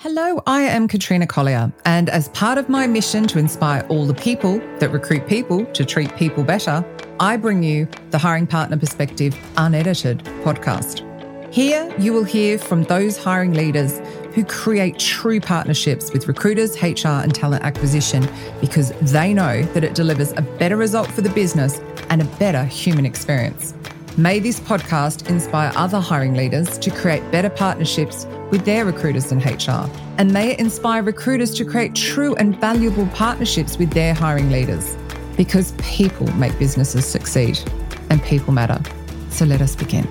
Hello, I am Katrina Collier, and as part of my mission to inspire all the people that recruit people to treat people better, I bring you the Hiring Partner Perspective Unedited podcast. Here, you will hear from those hiring leaders who create true partnerships with recruiters, HR, and talent acquisition because they know that it delivers a better result for the business and a better human experience. May this podcast inspire other hiring leaders to create better partnerships with their recruiters and HR. And may it inspire recruiters to create true and valuable partnerships with their hiring leaders. Because people make businesses succeed and people matter. So let us begin.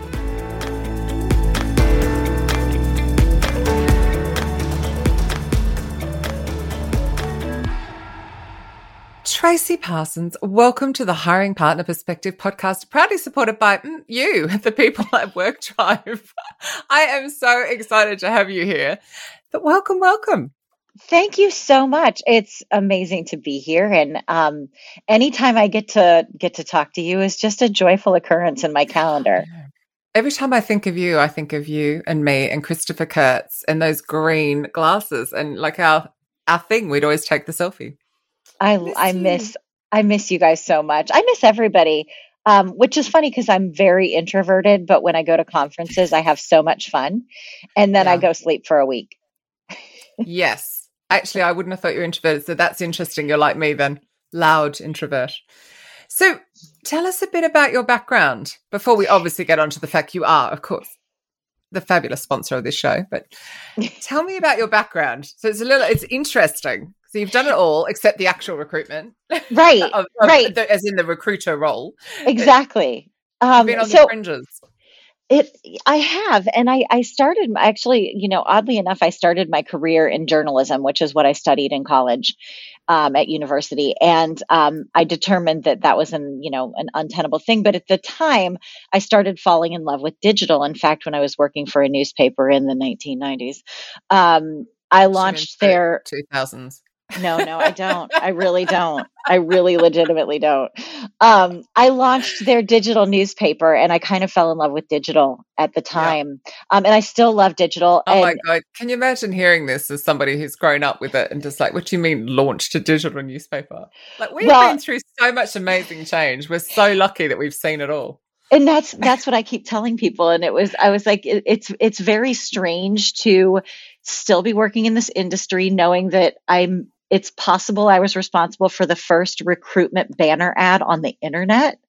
Tracey Parsons, welcome to the Hiring Partner Perspective podcast, proudly supported by mm, you, the people at WORQDRIVE. I am so excited to have you here. But welcome, welcome. Thank you so much. It's amazing to be here, and um, anytime I get to get to talk to you is just a joyful occurrence in my calendar. Every time I think of you, I think of you and me and Christopher Kurtz and those green glasses and like our our thing. We'd always take the selfie. I miss I miss I miss you guys so much. I miss everybody. Um, which is funny because I'm very introverted, but when I go to conferences, I have so much fun, and then yeah. I go sleep for a week. yes, actually, I wouldn't have thought you were introverted, so that's interesting. You're like me then, loud introvert. So, tell us a bit about your background before we obviously get onto the fact you are, of course, the fabulous sponsor of this show. But tell me about your background. So it's a little, it's interesting so you've done it all except the actual recruitment, right? of, of right, the, as in the recruiter role. Exactly. Um, been on so, the fringes. It, I have, and I, I started actually, you know, oddly enough, I started my career in journalism, which is what I studied in college, um, at university, and um, I determined that that was an, you know, an untenable thing. But at the time, I started falling in love with digital. In fact, when I was working for a newspaper in the 1990s, um, I launched their 2000s. No, no, I don't. I really don't. I really legitimately don't. Um, I launched their digital newspaper and I kind of fell in love with digital at the time. Yeah. Um, and I still love digital. Oh and- my God. Can you imagine hearing this as somebody who's grown up with it and just like, what do you mean launched a digital newspaper? Like, we've well, been through so much amazing change. We're so lucky that we've seen it all and that's that's what i keep telling people and it was i was like it, it's it's very strange to still be working in this industry knowing that i'm it's possible I was responsible for the first recruitment banner ad on the internet.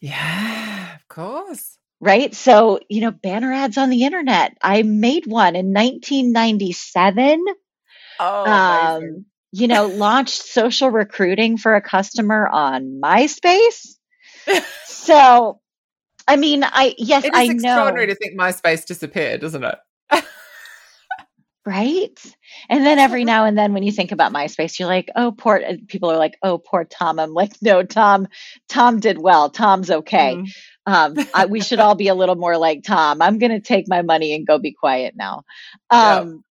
Yeah, of course. Right. So, you know, banner ads on the internet. I made one in 1997. Oh, um, you know, launched social recruiting for a customer on MySpace. so, I mean, I, yes, I know. It's extraordinary to think MySpace disappeared, isn't it? Right. And then every now and then when you think about MySpace, you're like, oh, poor people are like, oh, poor Tom. I'm like, no, Tom, Tom did well. Tom's okay. Mm. Um, I, we should all be a little more like Tom. I'm going to take my money and go be quiet now. Um,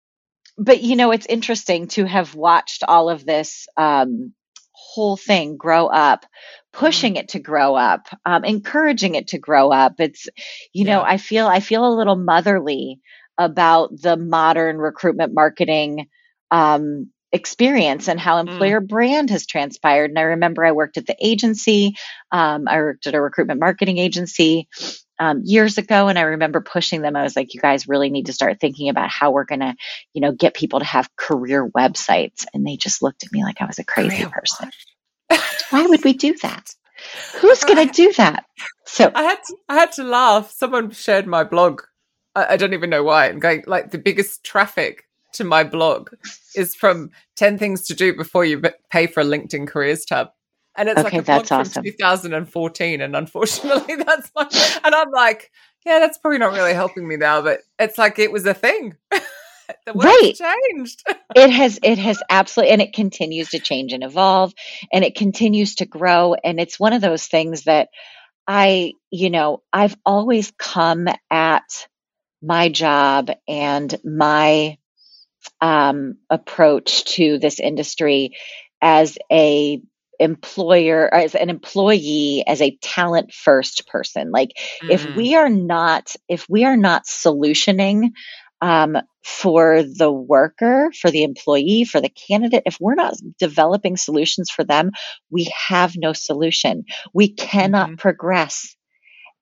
But, you know, it's interesting to have watched all of this um, whole thing grow up, pushing mm. it to grow up, um, encouraging it to grow up. It's, you yeah. know, I feel, I feel a little motherly about the modern recruitment marketing um, experience and how mm. employer mm. brand has transpired. And I remember I worked at the agency, um, I worked at a recruitment marketing agency um, years ago, and I remember pushing them. I was like, "You guys really need to start thinking about how we're going to, you know, get people to have career websites." And they just looked at me like I was a crazy career person. Why would we do that? Who's going to do that? So I had to, I had to laugh. Someone shared my blog I, I don't even know why. I'm going like the biggest traffic to my blog is from 10 things to do before you pay for a LinkedIn careers tab. And it's okay, like a blog from awesome. 2014. And unfortunately, that's my, and I'm like, yeah, that's probably not really helping me now, but it's like it was a thing. the right. changed. it has, it has absolutely, and it continues to change and evolve and it continues to grow. And it's one of those things that I, you know, I've always come at my job and my um, approach to this industry as a employer as an employee as a talent first person like mm. if we are not if we are not solutioning um, for the worker, for the employee, for the candidate, if we're not developing solutions for them, we have no solution. We cannot mm-hmm. progress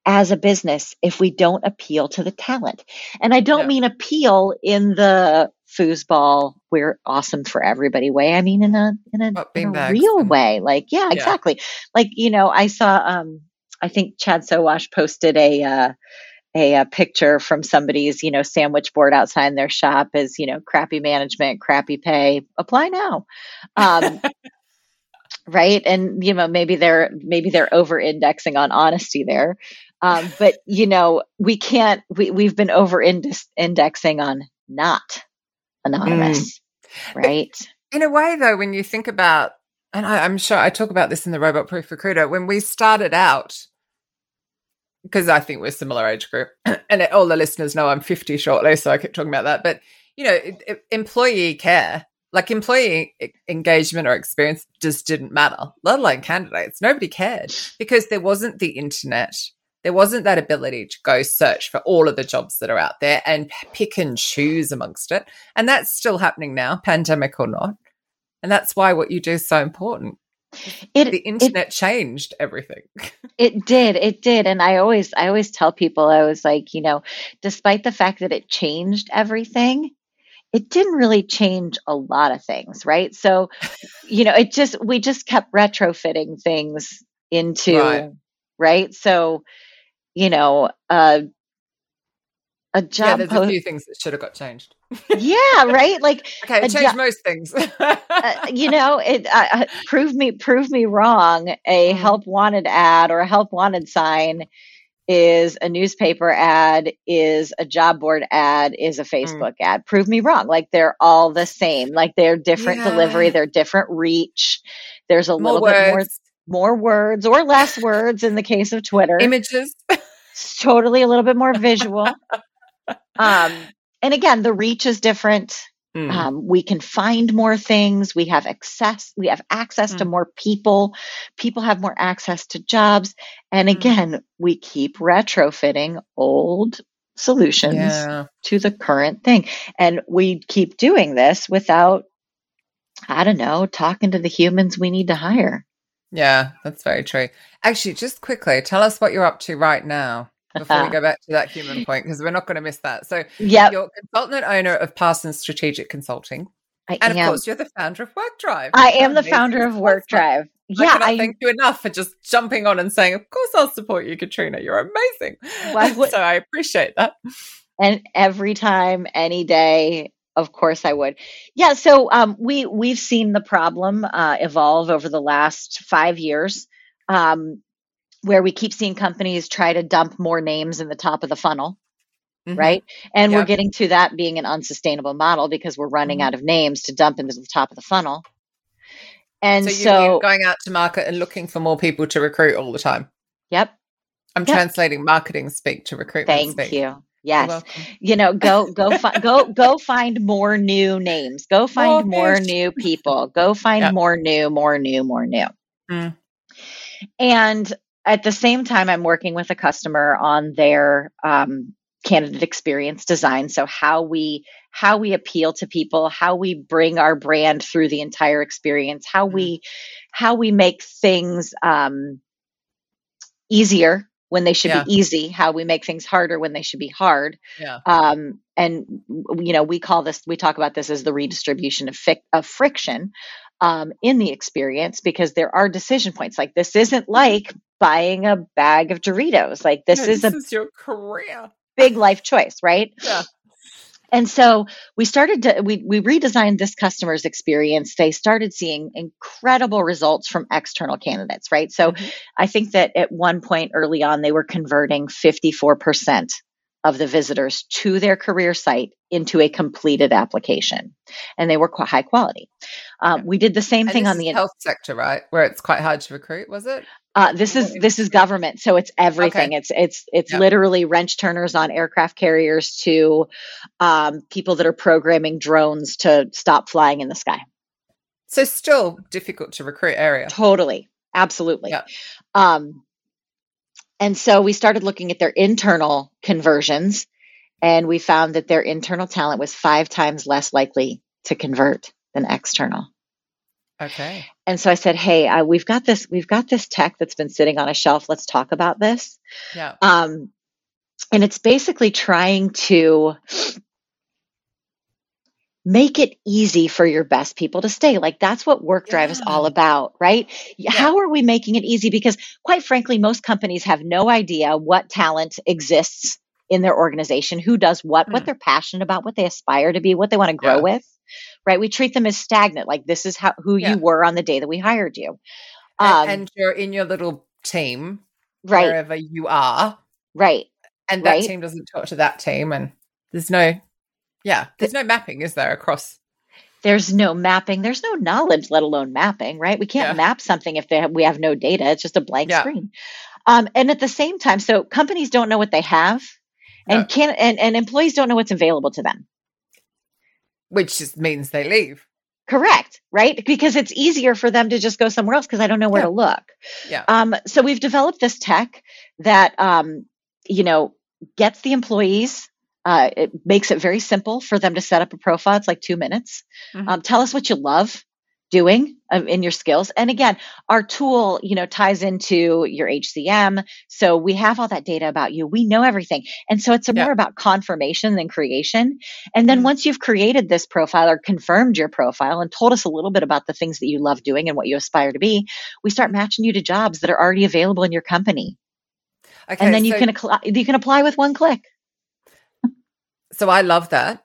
as a business if we don't appeal to the talent. And I don't yeah. mean appeal in the foosball, we're awesome for everybody way. I mean in a in a, in a real and, way. Like, yeah, yeah, exactly. Like, you know, I saw um I think Chad Sowash posted a uh a, a, picture from somebody's, you know, sandwich board outside their shop is, you know, crappy management, crappy pay. Apply now. Um, right. And, you know, maybe they're, maybe they're over indexing on honesty there. Um, but, you know, we can't, we, we've been over indexing on not anonymous. Mm. Right. In a way, though, when you think about, and I, I'm sure I talk about this in the Robot Proof Recruiter, when we started out, because I think we're similar age group, and all the listeners know I'm 50 shortly, so I keep talking about that. But you know, it, it, employee care, like employee engagement or experience, just didn't matter. Let alone candidates, nobody cared because there wasn't the internet. There wasn't that ability to go search for all of the jobs that are out there and pick and choose amongst it. And that's still happening now, pandemic or not. And that's why what you do is so important. It, the internet it, changed everything. it did. It did. And I always I always tell people I was like, you know, despite the fact that it changed everything, it didn't really change a lot of things, right? So, you know, it just we just kept retrofitting things into right. right? So, you know, uh a job yeah, there's post- a few things that should have got changed yeah right like okay change jo- most things uh, you know it uh, uh, prove me prove me wrong a mm. help wanted ad or a help wanted sign is a newspaper ad is a job board ad is a mm. facebook mm. ad prove me wrong like they're all the same like they're different yeah. delivery they're different reach there's a more little words. bit more more words or less words in the case of twitter images it's totally a little bit more visual um, and again, the reach is different. Mm. Um, we can find more things. We have access. We have access mm. to more people. People have more access to jobs. And mm. again, mm. we keep retrofitting old solutions yeah. to the current thing. And we keep doing this without, I don't know, talking to the humans we need to hire. Yeah, that's very true. Actually, just quickly, tell us what you're up to right now before we go back to that human point because we're not going to miss that. So, yeah, you're consultant and owner of Parsons Strategic Consulting, I and am. of course, you're the founder of WORQDRIVE. I am the founder of WORQDRIVE. Yeah, I cannot I, thank you enough for just jumping on and saying, "Of course, I'll support you, Katrina. You're amazing." Well, so I appreciate that. And every time, any day, of course I would. Yeah, so um, we we've seen the problem uh, evolve over the last five years. Um, where we keep seeing companies try to dump more names in the top of the funnel. Mm-hmm. Right. And yep. we're getting to that being an unsustainable model because we're running mm-hmm. out of names to dump into the top of the funnel. And so, so going out to market and looking for more people to recruit all the time. Yep. I'm yep. translating marketing speak to recruitment Thank speak. you. Yes. You know, go go find go go find more new names. Go find more, new people. Go find yep. more new, more new, more new. Mm. And at the same time, I'm working with a customer on their um, candidate experience design. So how we how we appeal to people, how we bring our brand through the entire experience, how mm-hmm. we how we make things um, easier when they should yeah. be easy, how we make things harder when they should be hard. Yeah. Um, and you know, we call this, we talk about this as the redistribution of, fi- of friction um, in the experience because there are decision points. Like this isn't like buying a bag of Doritos. Like this yeah, is this a is your career, big life choice, right? Yeah. And so we started to we we redesigned this customer's experience. They started seeing incredible results from external candidates, right? So mm-hmm. I think that at one point early on they were converting 54% of the visitors to their career site into a completed application, and they were quite high quality. Um, we did the same and thing on the health sector, right, where it's quite hard to recruit. Was it? Uh, this is this is government, so it's everything. Okay. It's it's it's literally wrench turners on aircraft carriers to um, people that are programming drones to stop flying in the sky. So still difficult to recruit area. Totally, absolutely. Yeah. Um, and so we started looking at their internal conversions And we found that their internal talent was five times less likely to convert than external. Okay. And so I said, "Hey, uh, we've got this. We've got this tech that's been sitting on a shelf. Let's talk about this." Yeah. Um, and it's basically trying to make it easy for your best people to stay. Like that's what WORQDRIVE is all about, right? Yeah. How are we making it easy? Because quite frankly, most companies have no idea what talent exists in their organization, who does what, what Mm. they're passionate about, what they aspire to be, what they want to grow Yeah. with, right? We treat them as stagnant. Like this is how who Yeah. you were on the day that we hired you. And, Um, and you're in your little team right, wherever you are, right. and that Right. team doesn't talk to that team, and there's no, yeah, there's no mapping, is there, across? There's no mapping. There's no knowledge, let alone mapping, right? We can't Yeah. map something if they have, we have no data. It's just a blank Yeah. screen. Um, and at the same time, so companies don't know what they have, and No. can and, and employees don't know what's available to them. Which just means they leave. Correct, right? Because it's easier for them to just go somewhere else because I don't know where Yeah. to look. Yeah. Um, so we've developed this tech that um, you know gets the employees. Uh, it makes it very simple for them to set up a profile. It's like two minutes. Mhm. Um, tell us what you love doing um, in your skills. And again, our tool, you know, ties into your HCM. So we have all that data about you. We know everything. And so it's Yeah. more about confirmation than creation. And then Mm. once you've created this profile or confirmed your profile and told us a little bit about the things that you love doing and what you aspire to be, we start matching you to jobs that are already available in your company. Okay. and then you can you can apply with one click. so I love that,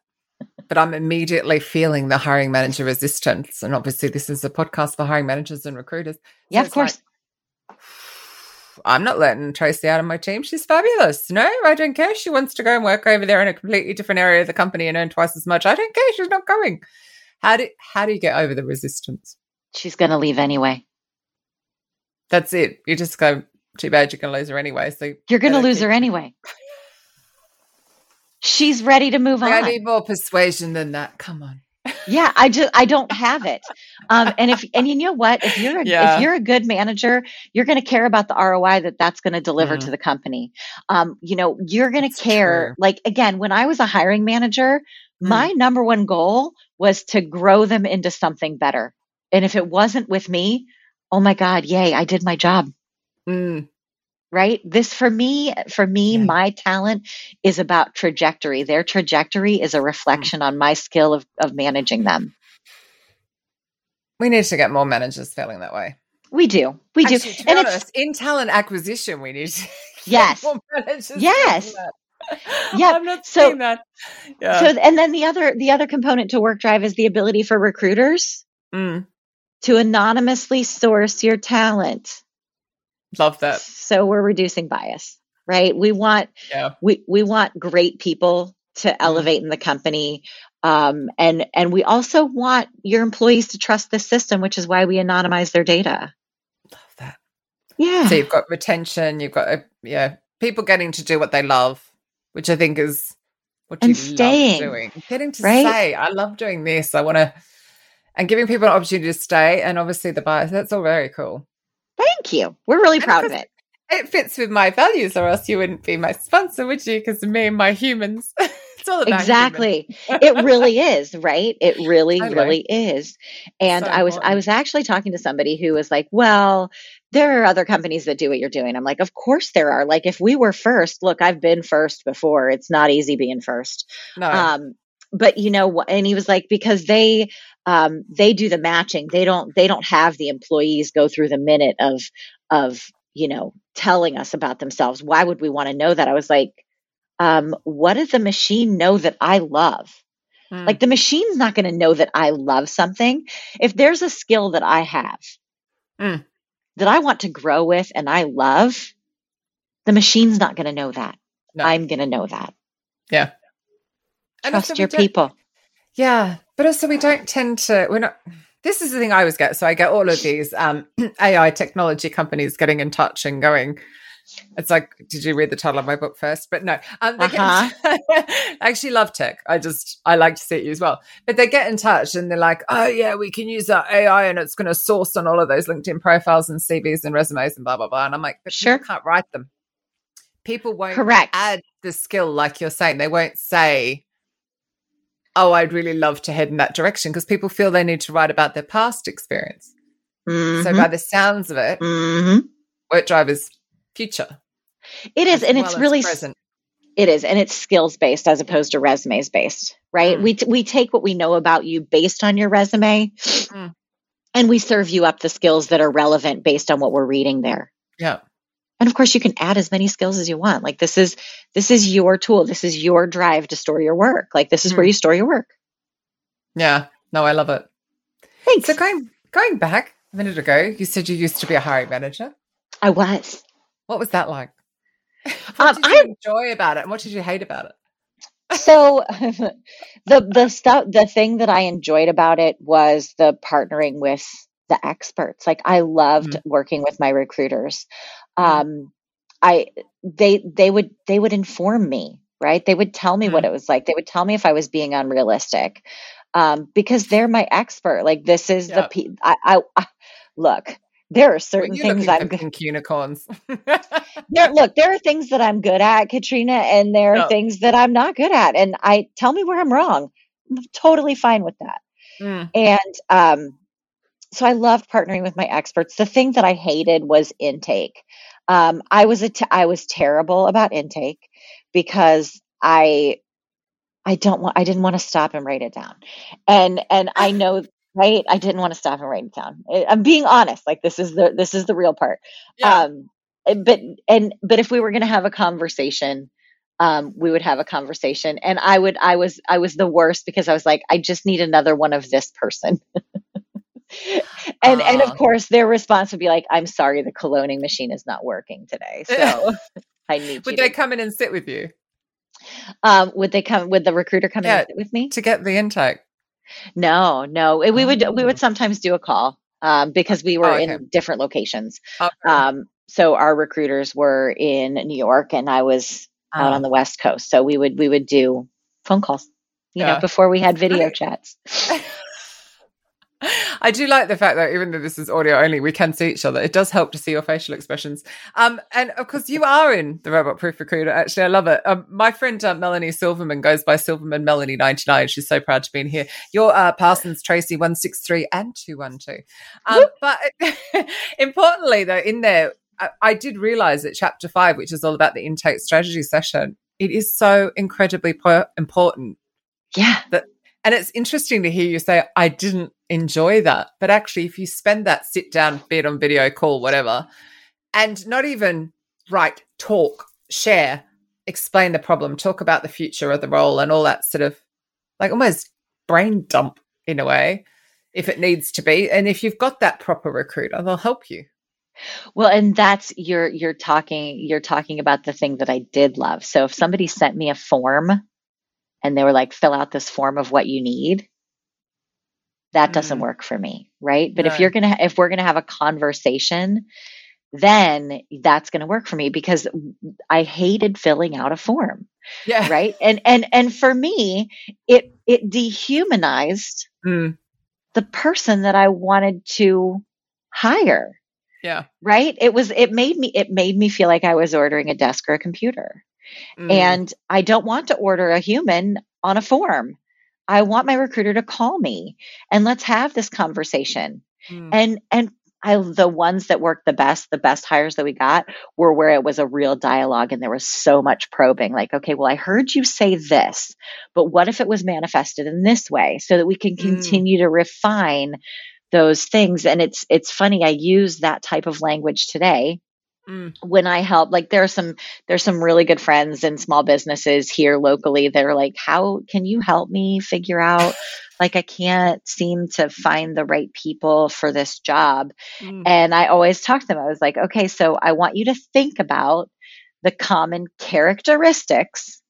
but I'm immediately feeling the hiring manager resistance, and obviously this is a podcast for hiring managers and recruiters. So Yeah, of it's like, course. I'm not letting Tracey out of my team. She's fabulous. No, I don't care. She wants to go and work over there in a completely different area of the company and earn twice as much. I don't care. She's not going. How do how do you get over the resistance? She's going to leave anyway. That's it. You just go. Too bad you're going to lose her anyway. So You're going to lose her anyway. She's ready to move on. I need more persuasion than that. Come on. yeah i just i don't have it um and if and you know what if you're a, Yeah. if you're a good manager you're going to care about the roi that that's going to deliver Mhm. to the company um you know you're going to care true. like again when i was a hiring manager Mm. my number one goal was to grow them into something better and if it wasn't with me oh my god yay i did my job Mm. Right this for me for me Yeah. my talent is about trajectory their trajectory is a reflection on my skill of of managing them We need to get more managers feeling that way. we do we do Actually, and honest, in talent acquisition, we need to get Yes. more managers Yes. Yeah, I'm not so- that. Yeah. so and then the other the other component to WORQDRIVE is the ability for recruiters Mm. to anonymously source your talent Love that. so we're reducing bias right we want Yeah. we we want great people to elevate in the company um, and and we also want your employees to trust the system which is why we anonymize their data Love that. yeah So you've got retention, you've got, uh, yeah, people getting to do what they love, which I think is what And you staying, love doing. Getting to right? say, I love doing this. I want to, and giving people an opportunity to stay. And obviously the bias, that's all very cool. Thank you. We're really proud of it. It fits with my values, or else you wouldn't be my sponsor, would you? Because me and my humans. it's all about exactly. It really is right? It really Totally. really is. And So i was i was actually talking to somebody who was like well there are other companies that do what you're doing. I'm like of course there are. Like if we were first look i've been first before. It's not easy being first. No. um but you know and he was like because they um they do the matching. They don't they don't have the employees go through the minute of of you know telling us about themselves. Why would we want to know that? I was like um what does the machine know that i love? Mm. like the machine's not going to know that i love something. If there's a skill that i have Mm. that i want to grow with and i love the machine's not going to know that. No. i'm going to know that. Yeah. Trust your people. Yeah, but also we don't tend to. We're not. This is the thing I always get. So I get all of these um, AI technology companies getting in touch and going. It's like, did you read the title of my book first? But no, um, they get Uh-huh. I actually love tech. I just I like to see it used well. But they get in touch and they're like, oh yeah, we can use our AI and it's going to source on all of those LinkedIn profiles and CVs and resumes and blah blah blah. And I'm like, but Sure. can't write them. People won't Correct. add the skill, like you're saying. They won't say, Oh, I'd really love to head in that direction because people feel they need to write about their past experience. Mm-hmm. So, by the sounds of it, mm-hmm. WORQDRIVE's future. It is, and well it's really present. It is, and it's skills based as opposed to resumes based, right? Mm. We t- we take what we know about you based on your resume, mm. and we serve you up the skills that are relevant based on what we're reading there. Yeah. And of course you can add as many skills as you want. Like this is this is your tool. This is your drive to store your work. Like this is mm. where you store your work. Yeah. No, I love it. Thanks. So going going back a minute ago, you said you used to be a hiring manager. I was. What was that like? What um, did you I, enjoy about it? And what did you hate about it? so the the stuff the thing that I enjoyed about it was the partnering with the experts. Like I loved mm-hmm. working with my recruiters. Um, I they they would they would inform me right they would tell me mm-hmm. what it was like they would tell me if i was being unrealistic um, because they're my expert like this is the pe- I, I, I, look there are certain things I'm good unicorns. there, look, there are things that I'm good at, Katrina, and there are no. things that I'm not good at. And I tell me where I'm wrong. I'm totally fine with that. Mm. And um, so I loved partnering with my experts. The thing that I hated was intake. Um, I was a t- I was terrible about intake because I I don't want I didn't want to stop and write it down. And and I know right? I didn't want to stop and write it down. I'm being honest. Like this is the this is the real part. Yeah. Um, eh, but and but if we were going to have a conversation, um, we would have a conversation, and I would I was I was the worst because I was like I just need another one of this person. and uh, and of course their response would be like I'm sorry the coloning machine is not working today. So I need. Would they to- come in and sit with you? Um, would they come? Would the recruiter come yeah, in and sit with me to get the intake? No, no. We would we would oh. sometimes do a call um, because we were oh, okay. in different locations. Okay. Um, so our recruiters were in New York, and I was out on oh. the West Coast. So we would we would do phone calls. You yeah. know, before we had video chats. I do like the fact that even though this is audio only, we can see each other. It does help to see your facial expressions. Um, and of course, you are in the Robot Proof Recruiter. Actually, I love it. Um, my friend uh, Melanie Silverman goes by Silverman Melanie ninety nine. She's so proud to be in here. You're uh, Parsons Tracey one six three and two one two. Um, but importantly, though, in there, I, I did realize that chapter five, which is all about the intake strategy session, it is so incredibly po- important. Yeah. That and it's interesting to hear you say, I didn't enjoy that. But actually, if you spend that sit down, be it on video call, whatever, and not even write, talk, share, explain the problem, talk about the future of the role and all that sort of like almost brain dump in a way, if it needs to be. And if you've got that proper recruiter, they'll help you. Well, and that's you're you're talking you're talking about the thing that I did love. So if somebody sent me a form and they were like, fill out this form of what you need, that doesn't mm. work for me. Right. But if you're to, if we're going to have a conversation, then that's going to work for me because I hated filling out a form. Yeah. Right. And, and, and for me, it, it dehumanized mm. the person that I wanted to hire. Yeah. Right. It was, it made me, it made me feel like I was ordering a desk or a computer. Mm. And I don't want to order a human on a form. I want my recruiter to call me and let's have this conversation. Mm. And and I the ones that worked the best, the best hires that we got were where it was a real dialogue and there was so much probing like, okay, well, I heard you say this, but what if it was manifested in this way so that we can mm. continue mm. to refine those things and it's it's funny I use that type of language today Mm. when I help, like there's some there's some really good friends and small businesses here locally that are like, how can you help me figure out like I can't seem to find the right people for this job. Mm. And I always talk to them. I was like, okay, so I want you to think about the common characteristics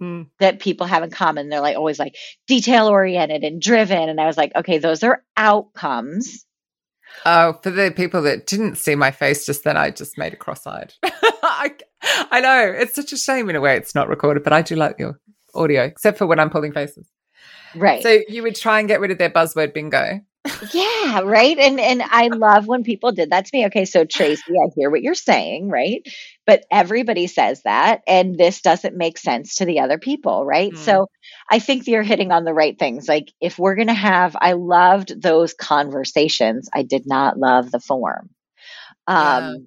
mm. that people have in common. They're like always like detail oriented and driven. And I was like, okay, those are outcomes Oh, for the people that didn't see my face just then, I just made a cross-eyed. I, I know it's such a shame in a way it's not recorded, but I do like your audio, except for when I'm pulling faces. Right. So you would try and get rid of their buzzword bingo. Yeah, right. And and I love when people did that to me. Okay, so Tracey, I hear what you're saying, right? But everybody says that, and this doesn't make sense to the other people, right? Mm. So I think you're hitting on the right things. Like if we're gonna have, I loved those conversations. I did not love the form. Um, yeah.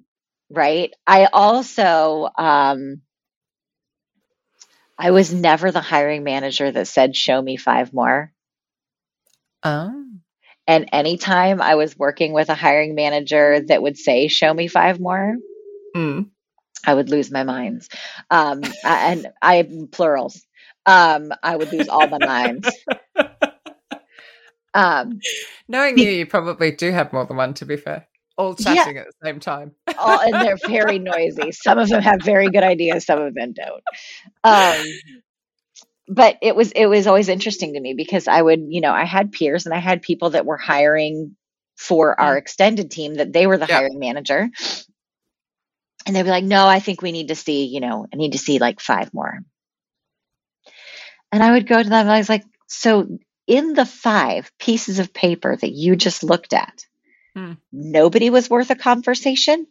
right. I also um I was never the hiring manager that said, show me five more. Oh. And anytime I was working with a hiring manager that would say, show me five more, mm. I would lose my minds. Um, and I plurals. Um, I would lose all my minds. Um, Knowing you, you probably do have more than one, to be fair. All chatting yeah. at the same time. all, and they're very noisy. Some of them have very good ideas, some of them don't. Um, but it was it was always interesting to me because I would, you know, I had peers and I had people that were hiring for our mm. extended team that they were the yeah. hiring manager. And they'd be like, no, I think we need to see, you know, I need to see like five more. And I would go to them and I was like, so in the five pieces of paper that you just looked at, mm. nobody was worth a conversation.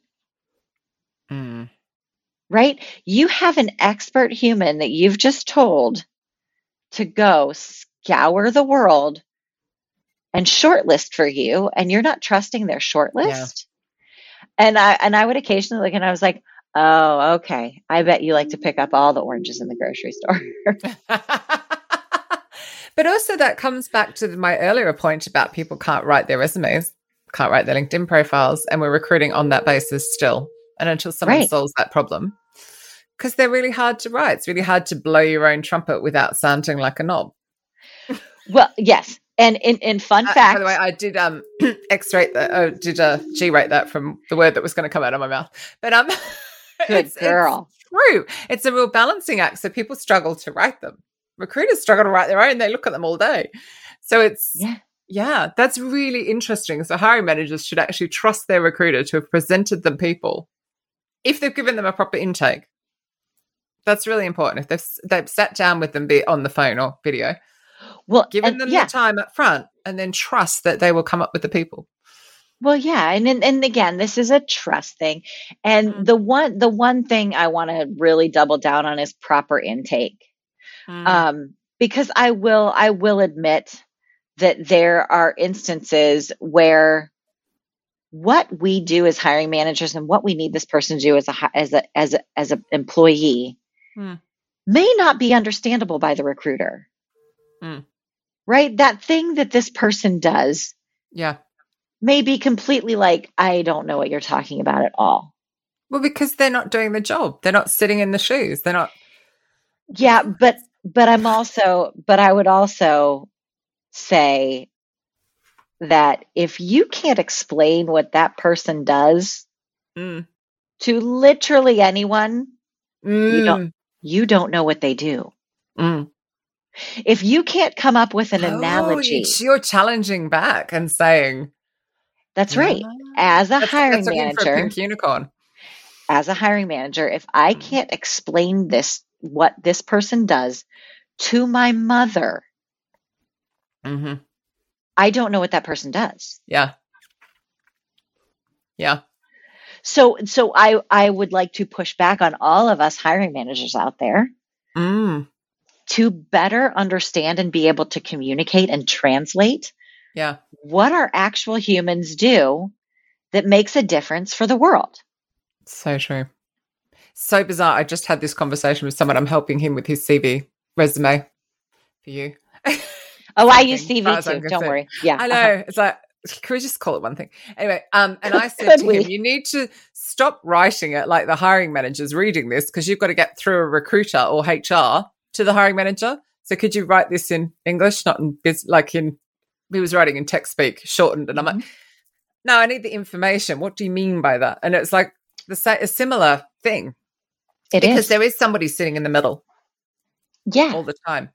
Mm. Right? You have an expert human that you've just told to go scour the world and shortlist for you and you're not trusting their shortlist. Yeah. And I and I would occasionally look and I was like, "Oh, okay. I bet you like to pick up all the oranges in the grocery store." but also that comes back to my earlier point about people can't write their resumes, can't write their LinkedIn profiles and we're recruiting on that basis still. And until someone right. solves that problem, because they're really hard to write. It's really hard to blow your own trumpet without sounding like a knob. Well, yes. And in, in fun uh, fact, by the way, I did um X-rate that. Oh, did uh, G-rate that from the word that was going to come out of my mouth. But um, good it's, girl. It's true. It's a real balancing act. So people struggle to write them. Recruiters struggle to write their own. They look at them all day. So it's yeah. Yeah, that's really interesting. So hiring managers should actually trust their recruiter to have presented them people if they've given them a proper intake. That's really important. If they've they've sat down with them, be on the phone or video, well, giving them yeah. the time up front, and then trust that they will come up with the people. Well, yeah, and and, and again, this is a trust thing, and mm. the one the one thing I want to really double down on is proper intake, mm. um, because I will I will admit that there are instances where what we do as hiring managers and what we need this person to do as a as a as a, as an employee Hmm. may not be understandable by the recruiter. Mm. Right? That thing that this person does. Yeah. May be completely like, I don't know what you're talking about at all. Well, because they're not doing the job. They're not sitting in the shoes. They're not. Yeah, but but I'm also but I would also say that if you can't explain what that person does mm. to literally anyone, mm. you don't you don't know what they do. Mm. If you can't come up with an oh, analogy, you're challenging back and saying, "That's right." As a that's, hiring that's manager, pink unicorn. As a hiring manager, if I mm. can't explain this, what this person does, to my mother, mm-hmm. I don't know what that person does. Yeah. Yeah. So so I I would like to push back on all of us hiring managers out there. Mm. To better understand and be able to communicate and translate yeah. what our actual humans do that makes a difference for the world. So true. So bizarre. I just had this conversation with someone. I'm helping him with his CV resume for you. oh, I use CV too. Don't worry. Yeah. I know. Uh-huh. It's like can we just call it one thing? Anyway, um, and I said to him, you need to stop writing it like the hiring manager's reading this because you've got to get through a recruiter or HR to the hiring manager. So could you write this in English, not in like in he was writing in text speak, shortened, and I'm like, mm-hmm. no, I need the information. What do you mean by that? And it's like the sa- a similar thing. It because is. there is somebody sitting in the middle. Yeah. All the time.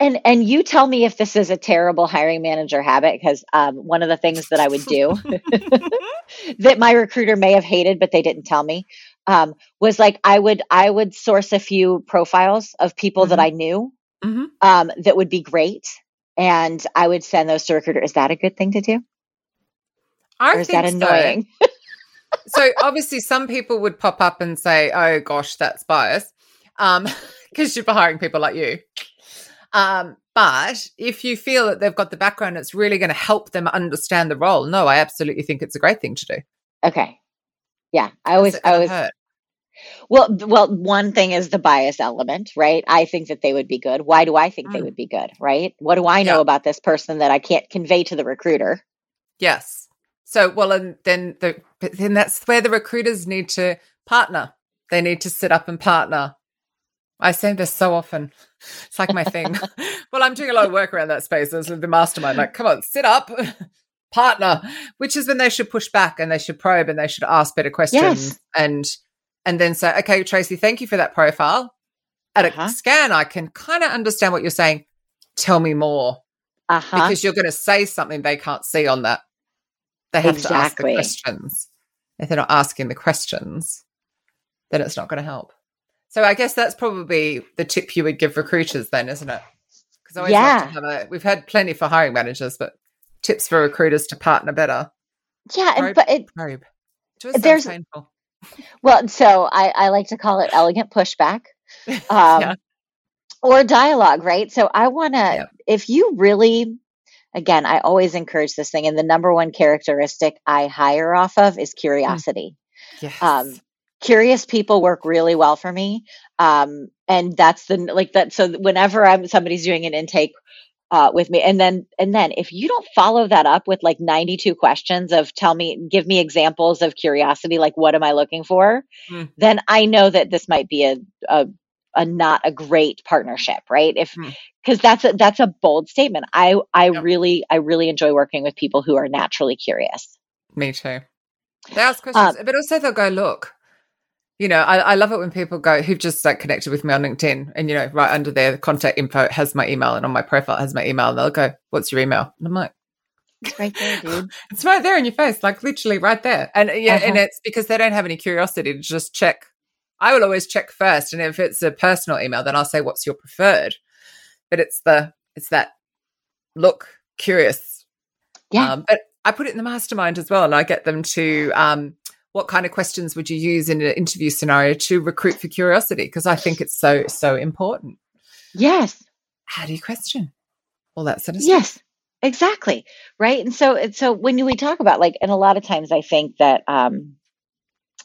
And and you tell me if this is a terrible hiring manager habit because um, one of the things that I would do that my recruiter may have hated but they didn't tell me um, was like I would I would source a few profiles of people mm-hmm. that I knew mm-hmm. um, that would be great and I would send those to recruiter. Is that a good thing to do? I or is that annoying? So. so obviously some people would pop up and say, "Oh gosh, that's bias," um, because you're hiring people like you. Um, but if you feel that they've got the background, it's really going to help them understand the role. No, I absolutely think it's a great thing to do. Okay. Yeah, I always, I always. Hurt? Well, well, one thing is the bias element, right? I think that they would be good. Why do I think mm. they would be good, right? What do I know yeah. about this person that I can't convey to the recruiter? Yes. So, well, and then the then that's where the recruiters need to partner. They need to sit up and partner. I say this so often. It's like my thing. well, I'm doing a lot of work around that space as the mastermind. Like, come on, sit up, partner. Which is when they should push back and they should probe and they should ask better questions yes. and and then say, okay, Tracey, thank you for that profile. At uh-huh. a scan, I can kind of understand what you're saying. Tell me more. Uh-huh. Because you're going to say something they can't see on that. They have exactly. to ask the questions. If they're not asking the questions, then it's not going to help. So I guess that's probably the tip you would give recruiters then, isn't it? Because always yeah. have a, we've had plenty for hiring managers, but tips for recruiters to partner better. Yeah, probe, but it, probe. there's painful. Well, so I, I like to call it elegant pushback. Um, yeah. Or dialogue, right? So I want to, yeah. if you really again, I always encourage this thing. And the number one characteristic I hire off of is mm. curiosity. Yes. Um, curious people work really well for me. Um, and that's the like that. So whenever I'm somebody's doing an intake uh, with me, and then and then if you don't follow that up with like 92 questions of tell me, give me examples of curiosity, like what am I looking for, mm. then I know that this might be a, a a not a great partnership, right? If because hmm. that's a that's a bold statement. I I yep. really I really enjoy working with people who are naturally curious. Me too. They ask questions, um, but also they'll go, look, you know, I, I love it when people go who've just like connected with me on LinkedIn and you know, right under their contact info has my email and on my profile has my email and they'll go, What's your email? And I'm like, It's right there, dude. it's right there in your face, like literally right there. And yeah, uh-huh. and it's because they don't have any curiosity to just check I will always check first, and if it's a personal email, then I'll say, "What's your preferred?" But it's the it's that look curious, yeah. Um, but I put it in the mastermind as well, and I get them to um, what kind of questions would you use in an interview scenario to recruit for curiosity? Because I think it's so so important. Yes. How do you question all that sort of stuff? Yes. Exactly. Right. And so, and so when we talk about like, and a lot of times I think that, um,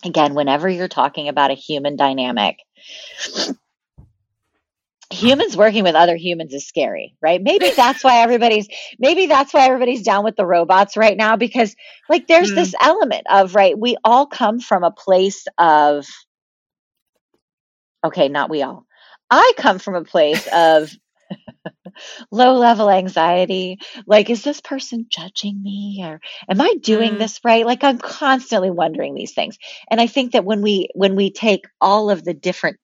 again, whenever you're talking about a human dynamic, humans working with other humans is scary, right? Maybe that's why everybody's maybe that's why everybody's down with the robots right now because like there's mm. this element of right, we all come from a place of okay, not we all. I come from a place of low level anxiety like is this person judging me or am i doing mm. this right like i'm constantly wondering these things and i think that when we when we take all of the different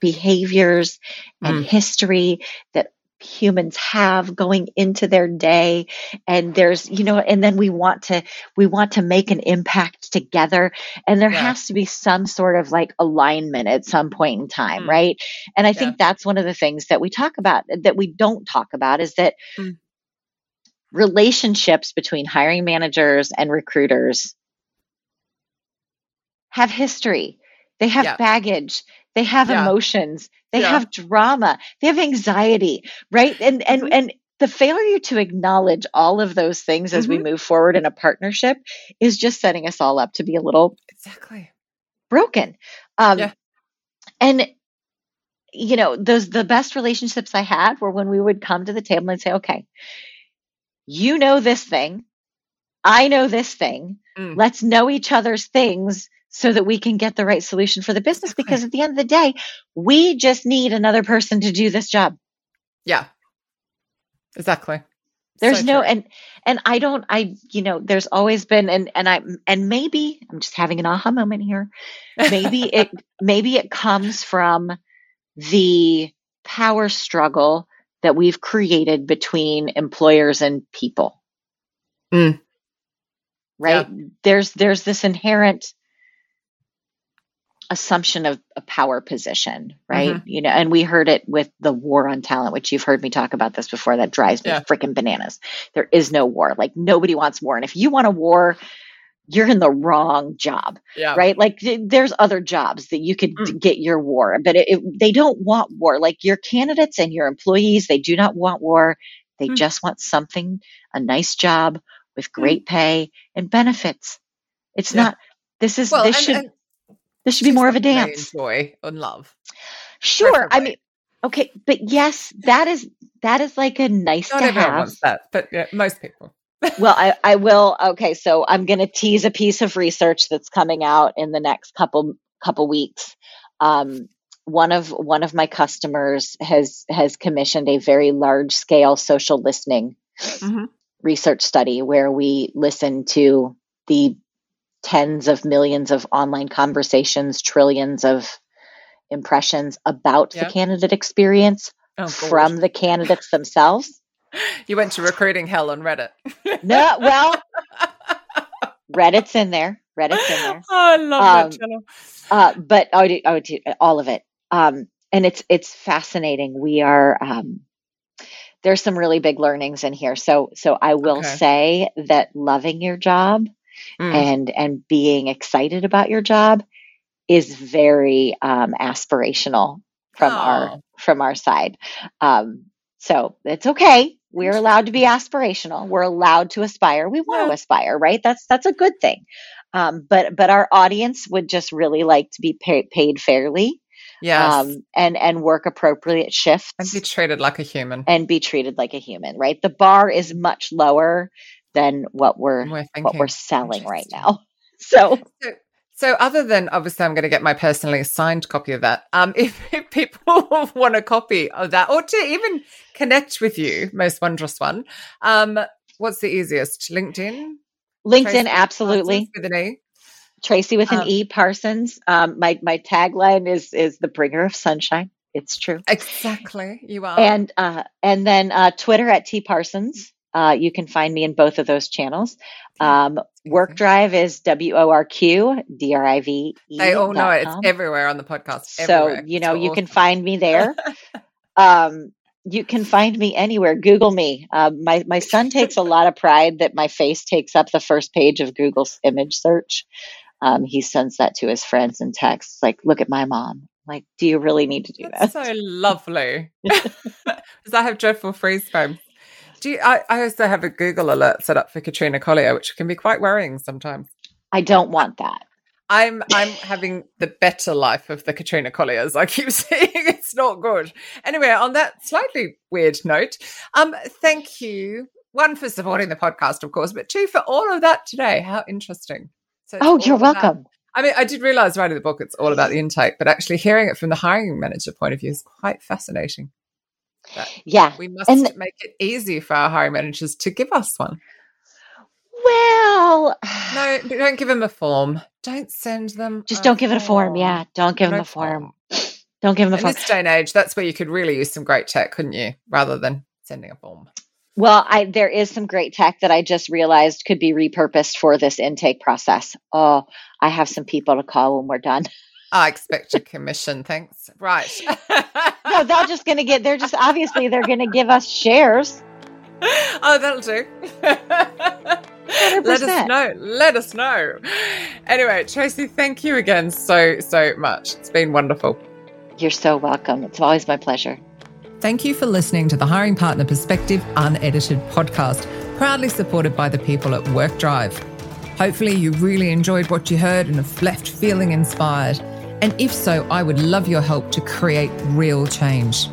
behaviors and mm. history that humans have going into their day and there's you know and then we want to we want to make an impact together and there yeah. has to be some sort of like alignment at some point in time mm. right and i yeah. think that's one of the things that we talk about that we don't talk about is that mm. relationships between hiring managers and recruiters have history they have yeah. baggage they have emotions they yeah. have drama they have anxiety right and and mm-hmm. and the failure to acknowledge all of those things as mm-hmm. we move forward in a partnership is just setting us all up to be a little exactly broken um yeah. and you know those the best relationships i had were when we would come to the table and say okay you know this thing i know this thing mm. let's know each other's things so that we can get the right solution for the business exactly. because at the end of the day we just need another person to do this job yeah exactly there's so no true. and and i don't i you know there's always been and and i and maybe i'm just having an aha moment here maybe it maybe it comes from the power struggle that we've created between employers and people mm. right yeah. there's there's this inherent assumption of a power position, right? Mm-hmm. You know, and we heard it with the war on talent, which you've heard me talk about this before. That drives me yeah. freaking bananas. There is no war. Like nobody wants war. And if you want a war, you're in the wrong job, yeah. right? Like there's other jobs that you could mm. get your war, but it, it, they don't want war. Like your candidates and your employees, they do not want war. They mm. just want something, a nice job with mm. great mm. pay and benefits. It's yeah. not. This is well, this and, should and this should be more of a dance. Joy and love. Sure. Preferably. I mean, okay, but yes, that is that is like a nice not to everyone have. Wants that, but yeah, most people well, I, I will. Okay, so I'm going to tease a piece of research that's coming out in the next couple couple weeks. Um, one of one of my customers has has commissioned a very large scale social listening mm-hmm. research study where we listen to the tens of millions of online conversations, trillions of impressions about yep. the candidate experience oh, from the candidates themselves you went to recruiting hell on Reddit. no, well, Reddit's in there. Reddit's in there. Oh, I love um, that channel. Uh, but I would, I would do all of it. Um, and it's it's fascinating. We are um, there's some really big learnings in here. So so I will okay. say that loving your job mm. and and being excited about your job is very um, aspirational from oh. our from our side. Um, so it's okay. We're allowed to be aspirational. We're allowed to aspire. We want yeah. to aspire, right? That's that's a good thing. Um, but but our audience would just really like to be pay, paid fairly, yes, um, and and work appropriate shifts and be treated like a human and be treated like a human, right? The bar is much lower than what we're, we're what we're selling right now. So, so so, other than obviously, I'm going to get my personally signed copy of that. Um, if, if, people want a copy of that, or to even connect with you, most wondrous one, um, what's the easiest? LinkedIn. LinkedIn, Tracey absolutely. With an E. Tracey with an um, E. Parsons. Um, my my tagline is is the bringer of sunshine. It's true. Exactly, you are. And uh, and then uh, Twitter at T Parsons. Uh, you can find me in both of those channels. Um, WORQDRIVE is W O R Q D R I V E. They all know. It's everywhere on the podcast. Everywhere. So, you know, you awesome. can find me there. um, you can find me anywhere. Google me. Uh, my, my son takes a lot of pride that my face takes up the first page of Google's image search. Um, he sends that to his friends and texts like, look at my mom. Like, do you really need to do That's that? So lovely. Because I have dreadful freeze frame do you, I, I also have a Google alert set up for Katrina Collier, which can be quite worrying sometimes. I don't want that. I'm I'm having the better life of the Katrina Colliers. I keep saying it's not good. Anyway, on that slightly weird note, um, thank you one for supporting the podcast, of course, but two for all of that today. How interesting! So oh, you're welcome. I mean, I did realize writing the book it's all about the intake, but actually hearing it from the hiring manager point of view is quite fascinating. Yeah. We must and make it easy for our hiring managers to give us one. Well, no, don't give them a form. Don't send them. Just don't give it a form. Yeah, don't give no them a form. form. Don't give them a form. In form. this day and age, that's where you could really use some great tech, couldn't you? Rather than sending a form. Well, I there is some great tech that I just realized could be repurposed for this intake process. Oh, I have some people to call when we're done. I expect a commission. Thanks. Right. no, they're just going to get, they're just obviously they're going to give us shares. Oh, that'll do. 100%. Let us know. Let us know. Anyway, Tracey, thank you again so, so much. It's been wonderful. You're so welcome. It's always my pleasure. Thank you for listening to the Hiring Partner Perspective Unedited podcast, proudly supported by the people at WORQDRIVE. Hopefully, you really enjoyed what you heard and have left feeling inspired. And if so, I would love your help to create real change.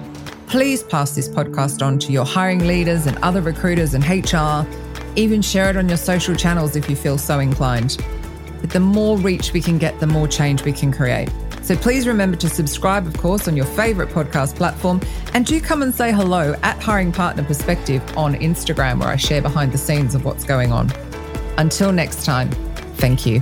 Please pass this podcast on to your hiring leaders and other recruiters and HR. Even share it on your social channels if you feel so inclined. But the more reach we can get, the more change we can create. So please remember to subscribe, of course, on your favorite podcast platform. And do come and say hello at Hiring Partner Perspective on Instagram, where I share behind the scenes of what's going on. Until next time, thank you.